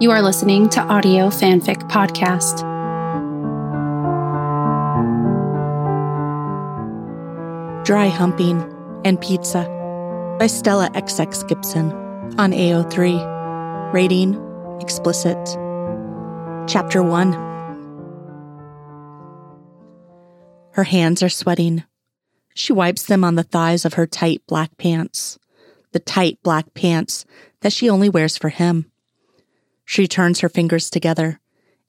You are listening to Audio Fanfic Podcast. Dry Humping and Pizza by Stella XX Gibson on AO3. Rating explicit. Chapter 1 Her hands are sweating. She wipes them on the thighs of her tight black pants, the tight black pants that she only wears for him. She turns her fingers together,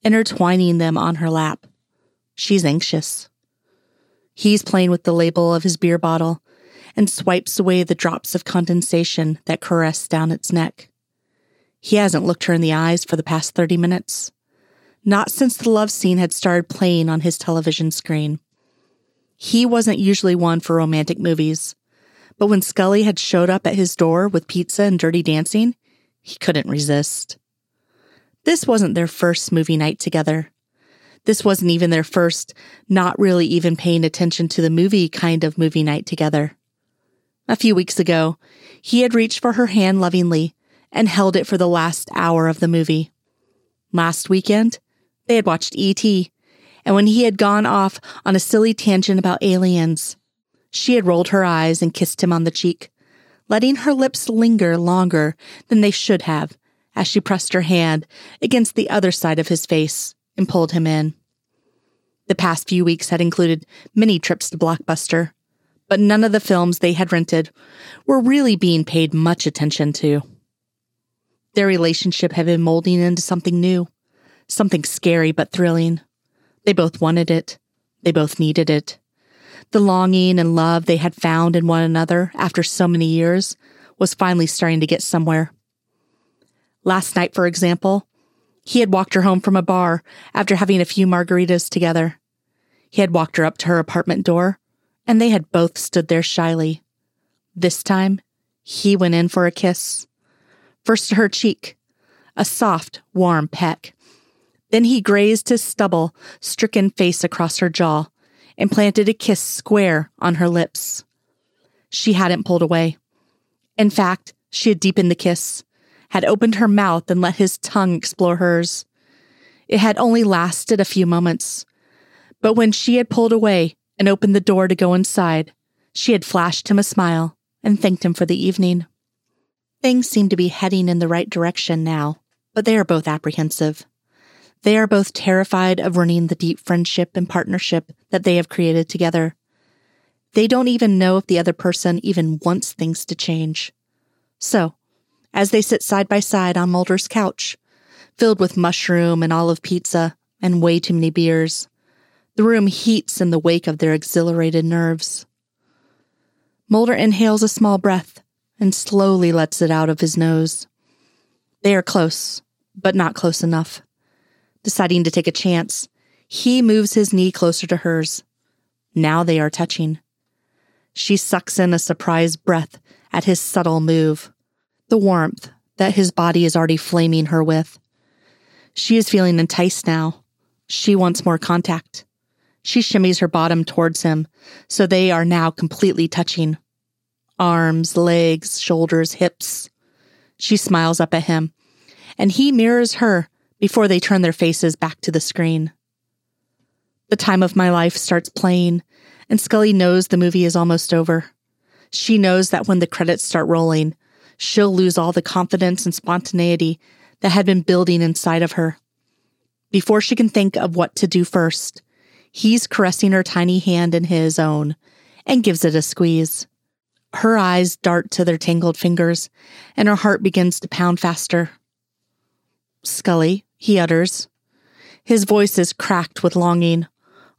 intertwining them on her lap. She's anxious. He's playing with the label of his beer bottle and swipes away the drops of condensation that caress down its neck. He hasn't looked her in the eyes for the past 30 minutes. Not since the love scene had started playing on his television screen. He wasn't usually one for romantic movies, but when Scully had showed up at his door with pizza and dirty dancing, he couldn't resist. This wasn't their first movie night together. This wasn't even their first, not really even paying attention to the movie kind of movie night together. A few weeks ago, he had reached for her hand lovingly and held it for the last hour of the movie. Last weekend, they had watched E.T., and when he had gone off on a silly tangent about aliens, she had rolled her eyes and kissed him on the cheek, letting her lips linger longer than they should have as she pressed her hand against the other side of his face and pulled him in. The past few weeks had included many trips to Blockbuster, but none of the films they had rented were really being paid much attention to. Their relationship had been molding into something new, something scary but thrilling. They both wanted it. They both needed it. The longing and love they had found in one another after so many years was finally starting to get somewhere. Last night, for example, he had walked her home from a bar after having a few margaritas together. He had walked her up to her apartment door, and they had both stood there shyly. This time, he went in for a kiss. First to her cheek, a soft, warm peck. Then he grazed his stubble, stricken face across her jaw and planted a kiss square on her lips. She hadn't pulled away. In fact, she had deepened the kiss, had opened her mouth and let his tongue explore hers. It had only lasted a few moments. But when she had pulled away and opened the door to go inside, she had flashed him a smile and thanked him for the evening. Things seem to be heading in the right direction now, but they are both apprehensive. They are both terrified of ruining the deep friendship and partnership that they have created together. They don't even know if the other person even wants things to change. So, as they sit side by side on Mulder's couch, filled with mushroom and olive pizza and way too many beers. The room heats in the wake of their exhilarated nerves. Mulder inhales a small breath and slowly lets it out of his nose. They are close, but not close enough. Deciding to take a chance, he moves his knee closer to hers. Now they are touching. She sucks in a surprised breath at his subtle move the warmth that his body is already flaming her with. She is feeling enticed now. She wants more contact. She shimmies her bottom towards him, so they are now completely touching. Arms, legs, shoulders, hips. She smiles up at him, and he mirrors her before they turn their faces back to the screen. The time of my life starts playing, and Scully knows the movie is almost over. She knows that when the credits start rolling, she'll lose all the confidence and spontaneity that had been building inside of her. Before she can think of what to do first, he's caressing her tiny hand in his own and gives it a squeeze. Her eyes dart to their tangled fingers, and her heart begins to pound faster. Scully, he utters. His voice is cracked with longing,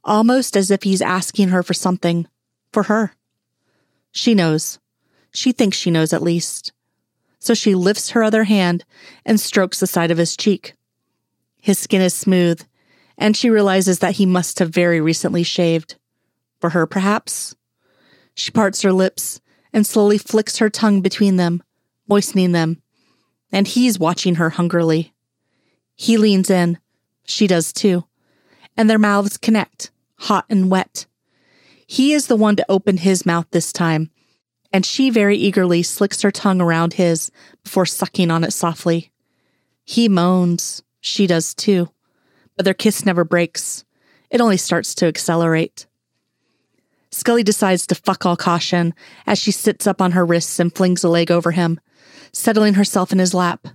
almost as if he's asking her for something, for her. She knows. She thinks she knows at least so she lifts her other hand and strokes the side of his cheek. His skin is smooth, and she realizes that he must have very recently shaved. For her, perhaps? She parts her lips and slowly flicks her tongue between them, moistening them, and he's watching her hungrily. He leans in, she does too, and their mouths connect, hot and wet. He is the one to open his mouth this time, and she very eagerly slicks her tongue around his before sucking on it softly. He moans. She does too. But their kiss never breaks. It only starts to accelerate. Scully decides to fuck all caution as she sits up on her wrists and flings a leg over him, settling herself in his lap.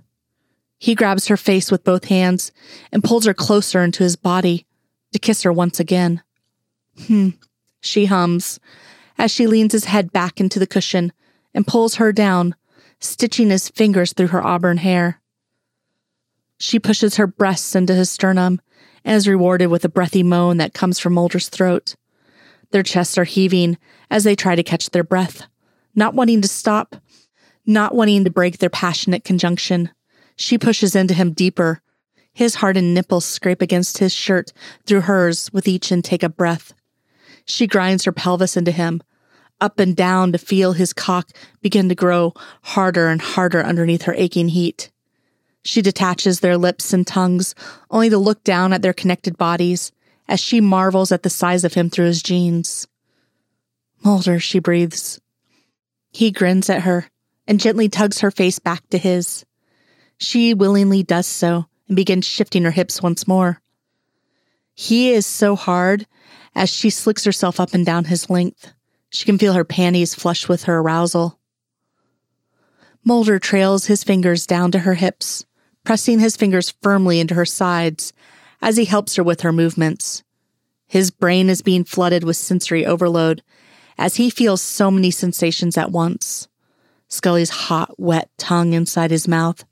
He grabs her face with both hands and pulls her closer into his body to kiss her once again. Hmm, she hums as she leans his head back into the cushion and pulls her down, stitching his fingers through her auburn hair. She pushes her breasts into his sternum and is rewarded with a breathy moan that comes from Mulder's throat. Their chests are heaving as they try to catch their breath, not wanting to stop, not wanting to break their passionate conjunction. She pushes into him deeper. His hardened nipples scrape against his shirt through hers with each intake of breath. She grinds her pelvis into him, up and down to feel his cock begin to grow harder and harder underneath her aching heat. She detaches their lips and tongues, only to look down at their connected bodies as she marvels at the size of him through his jeans. Mulder, she breathes. He grins at her and gently tugs her face back to his. She willingly does so and begins shifting her hips once more. He is so hard as she slicks herself up and down his length. She can feel her panties flush with her arousal. Mulder trails his fingers down to her hips, pressing his fingers firmly into her sides as he helps her with her movements. His brain is being flooded with sensory overload as he feels so many sensations at once. Scully's hot, wet tongue inside his mouth,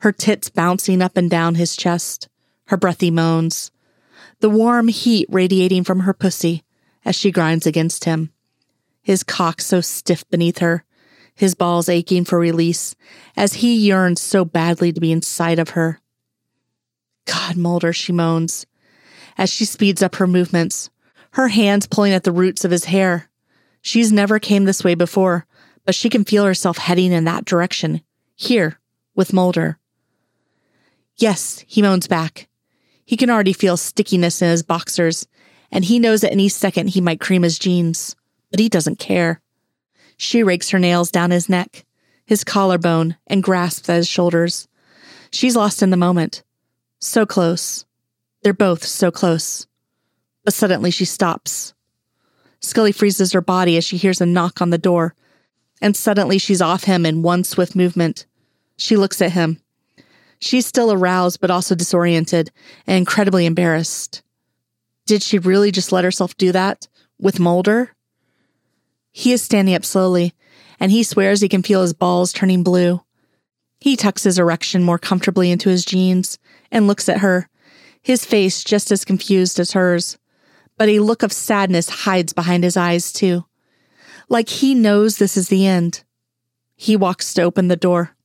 her tits bouncing up and down his chest, her breathy moans, the warm heat radiating from her pussy as she grinds against him. His cock so stiff beneath her, his balls aching for release as he yearns so badly to be inside of her. God, Mulder, she moans as she speeds up her movements, her hands pulling at the roots of his hair. She's never came this way before, but she can feel herself heading in that direction, here, with Mulder. Yes, he moans back. He can already feel stickiness in his boxers, and he knows that any second he might cream his jeans, but he doesn't care. She rakes her nails down his neck, his collarbone, and grasps at his shoulders. She's lost in the moment. So close. They're both so close. But suddenly she stops. Scully freezes her body as she hears a knock on the door, and suddenly she's off him in one swift movement. She looks at him. She's still aroused, but also disoriented and incredibly embarrassed. Did she really just let herself do that? With Mulder? He is standing up slowly, and he swears he can feel his balls turning blue. He tucks his erection more comfortably into his jeans and looks at her, his face just as confused as hers. But a look of sadness hides behind his eyes, too. Like he knows this is the end. He walks to open the door.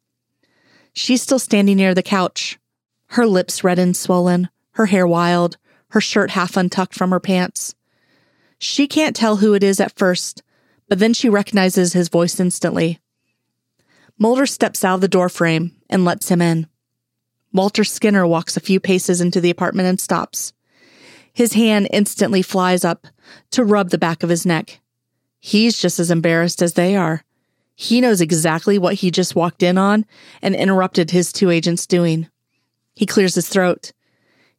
She's still standing near the couch, her lips red and swollen, her hair wild, her shirt half untucked from her pants. She can't tell who it is at first, but then she recognizes his voice instantly. Mulder steps out of the doorframe and lets him in. Walter Skinner walks a few paces into the apartment and stops. His hand instantly flies up to rub the back of his neck. He's just as embarrassed as they are. He knows exactly what he just walked in on and interrupted his two agents doing. He clears his throat.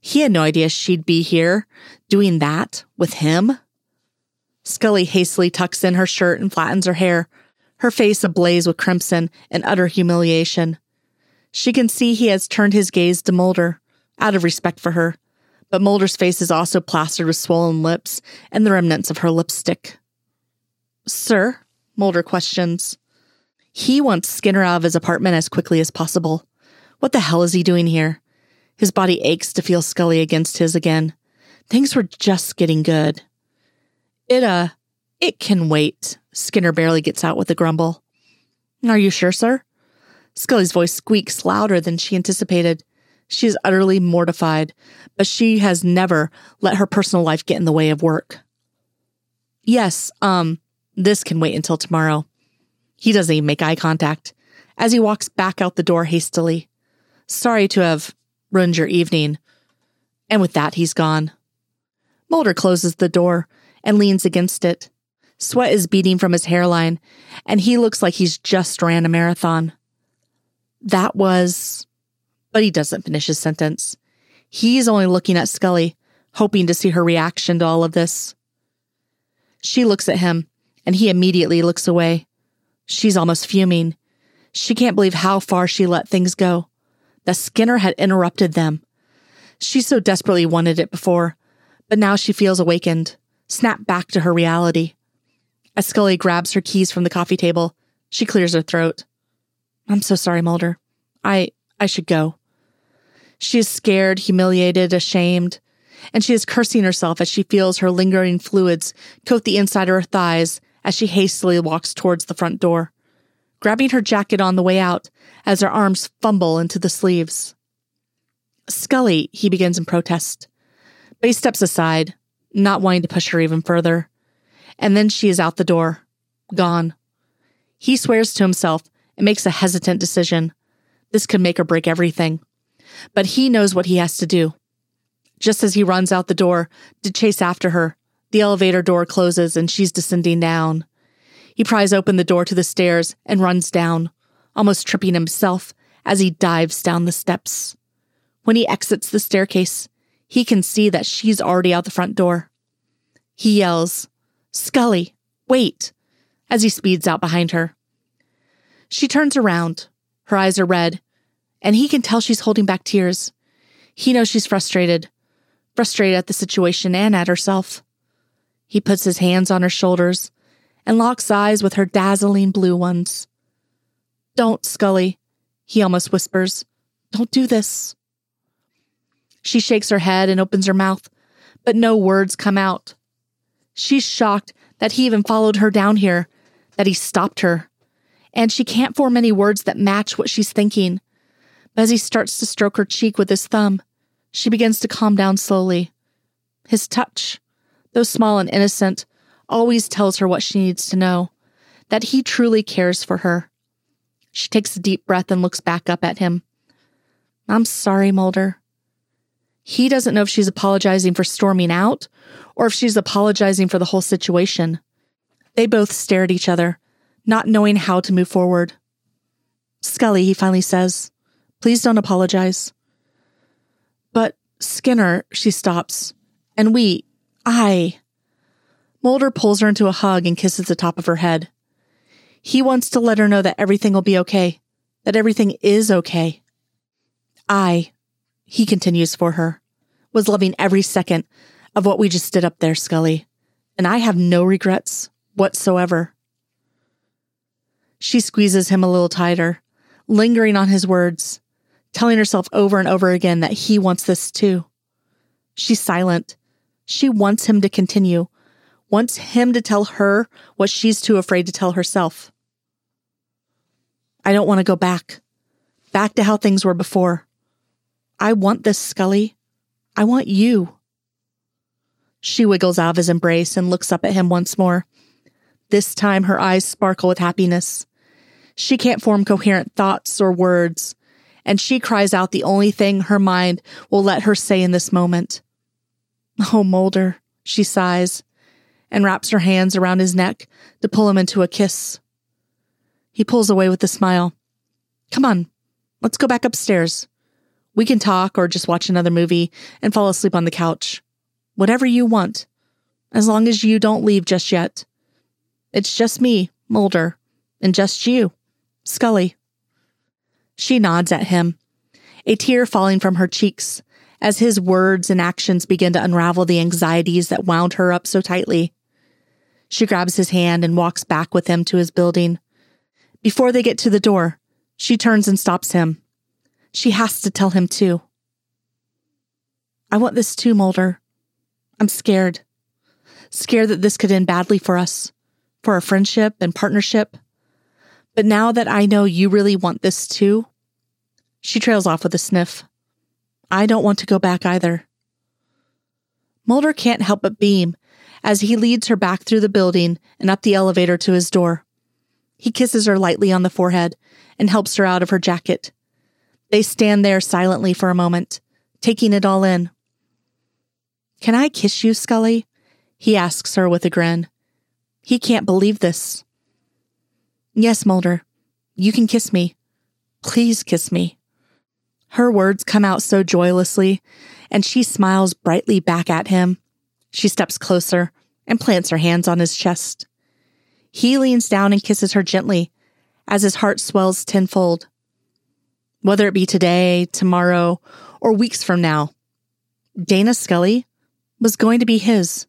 He had no idea she'd be here doing that with him. Scully hastily tucks in her shirt and flattens her hair, her face ablaze with crimson and utter humiliation. She can see he has turned his gaze to Mulder, out of respect for her, but Mulder's face is also plastered with swollen lips and the remnants of her lipstick. Sir? Mulder questions. He wants Skinner out of his apartment as quickly as possible. What the hell is he doing here? His body aches to feel Scully against his again. Things were just getting good. It, uh, it can wait. Skinner barely gets out with a grumble. Are you sure, sir? Scully's voice squeaks louder than she anticipated. She is utterly mortified, but she has never let her personal life get in the way of work. Yes, um, this can wait until tomorrow. He doesn't even make eye contact as he walks back out the door hastily. Sorry to have ruined your evening. And with that, he's gone. Mulder closes the door and leans against it. Sweat is beading from his hairline, and he looks like he's just ran a marathon. That was But he doesn't finish his sentence. He's only looking at Scully, hoping to see her reaction to all of this. She looks at him, and he immediately looks away. She's almost fuming. She can't believe how far she let things go. The Skinner had interrupted them. She so desperately wanted it before, but now she feels awakened, snapped back to her reality. As Scully grabs her keys from the coffee table, she clears her throat. I'm so sorry, Mulder. I I should go. She is scared, humiliated, ashamed, and she is cursing herself as she feels her lingering fluids coat the inside of her thighs as she hastily walks towards the front door, grabbing her jacket on the way out as her arms fumble into the sleeves. Scully, he begins in protest, but he steps aside, not wanting to push her even further. And then she is out the door, gone. He swears to himself and makes a hesitant decision. This could make or break everything. But he knows what he has to do. Just as he runs out the door to chase after her, the elevator door closes and she's descending down. He pries open the door to the stairs and runs down, almost tripping himself as he dives down the steps. When he exits the staircase, he can see that she's already out the front door. He yells, Scully, wait, as he speeds out behind her. She turns around. Her eyes are red, and he can tell she's holding back tears. He knows she's frustrated, frustrated at the situation and at herself. He puts his hands on her shoulders and locks eyes with her dazzling blue ones. Don't, Scully, he almost whispers. Don't do this. She shakes her head and opens her mouth, but no words come out. She's shocked that he even followed her down here, that he stopped her. And she can't form any words that match what she's thinking. But as he starts to stroke her cheek with his thumb, she begins to calm down slowly. His touch, though small and innocent, always tells her what she needs to know that he truly cares for her. She takes a deep breath and looks back up at him. I'm sorry, Mulder. He doesn't know if she's apologizing for storming out or if she's apologizing for the whole situation. They both stare at each other, not knowing how to move forward. Scully, he finally says, please don't apologize. But Skinner, she stops, and we, I. Mulder pulls her into a hug and kisses the top of her head. He wants to let her know that everything will be okay, that everything is okay. I, he continues for her, was loving every second of what we just did up there, Scully, and I have no regrets whatsoever. She squeezes him a little tighter, lingering on his words, telling herself over and over again that he wants this too. She's silent. She wants him to continue, wants him to tell her what she's too afraid to tell herself. I don't want to go back, back to how things were before. I want this, Scully. I want you. She wiggles out of his embrace and looks up at him once more. This time her eyes sparkle with happiness. She can't form coherent thoughts or words, and she cries out the only thing her mind will let her say in this moment. Oh, Mulder, she sighs and wraps her hands around his neck to pull him into a kiss. He pulls away with a smile. Come on, let's go back upstairs. We can talk or just watch another movie and fall asleep on the couch. Whatever you want, as long as you don't leave just yet. It's just me, Mulder, and just you, Scully. She nods at him, a tear falling from her cheeks as his words and actions begin to unravel the anxieties that wound her up so tightly. She grabs his hand and walks back with him to his building. Before they get to the door, she turns and stops him. She has to tell him too. I want this too, Mulder. I'm scared. Scared that this could end badly for us, for our friendship and partnership. But now that I know you really want this too, she trails off with a sniff. I don't want to go back either. Mulder can't help but beam as he leads her back through the building and up the elevator to his door. He kisses her lightly on the forehead and helps her out of her jacket. They stand there silently for a moment, taking it all in. Can I kiss you, Scully? He asks her with a grin. He can't believe this. Yes, Mulder. You can kiss me. Please kiss me. Her words come out so joylessly, and she smiles brightly back at him. She steps closer and plants her hands on his chest. He leans down and kisses her gently as his heart swells tenfold. Whether it be today, tomorrow, or weeks from now, Dana Scully was going to be his,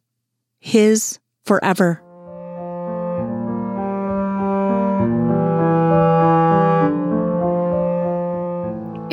his forever.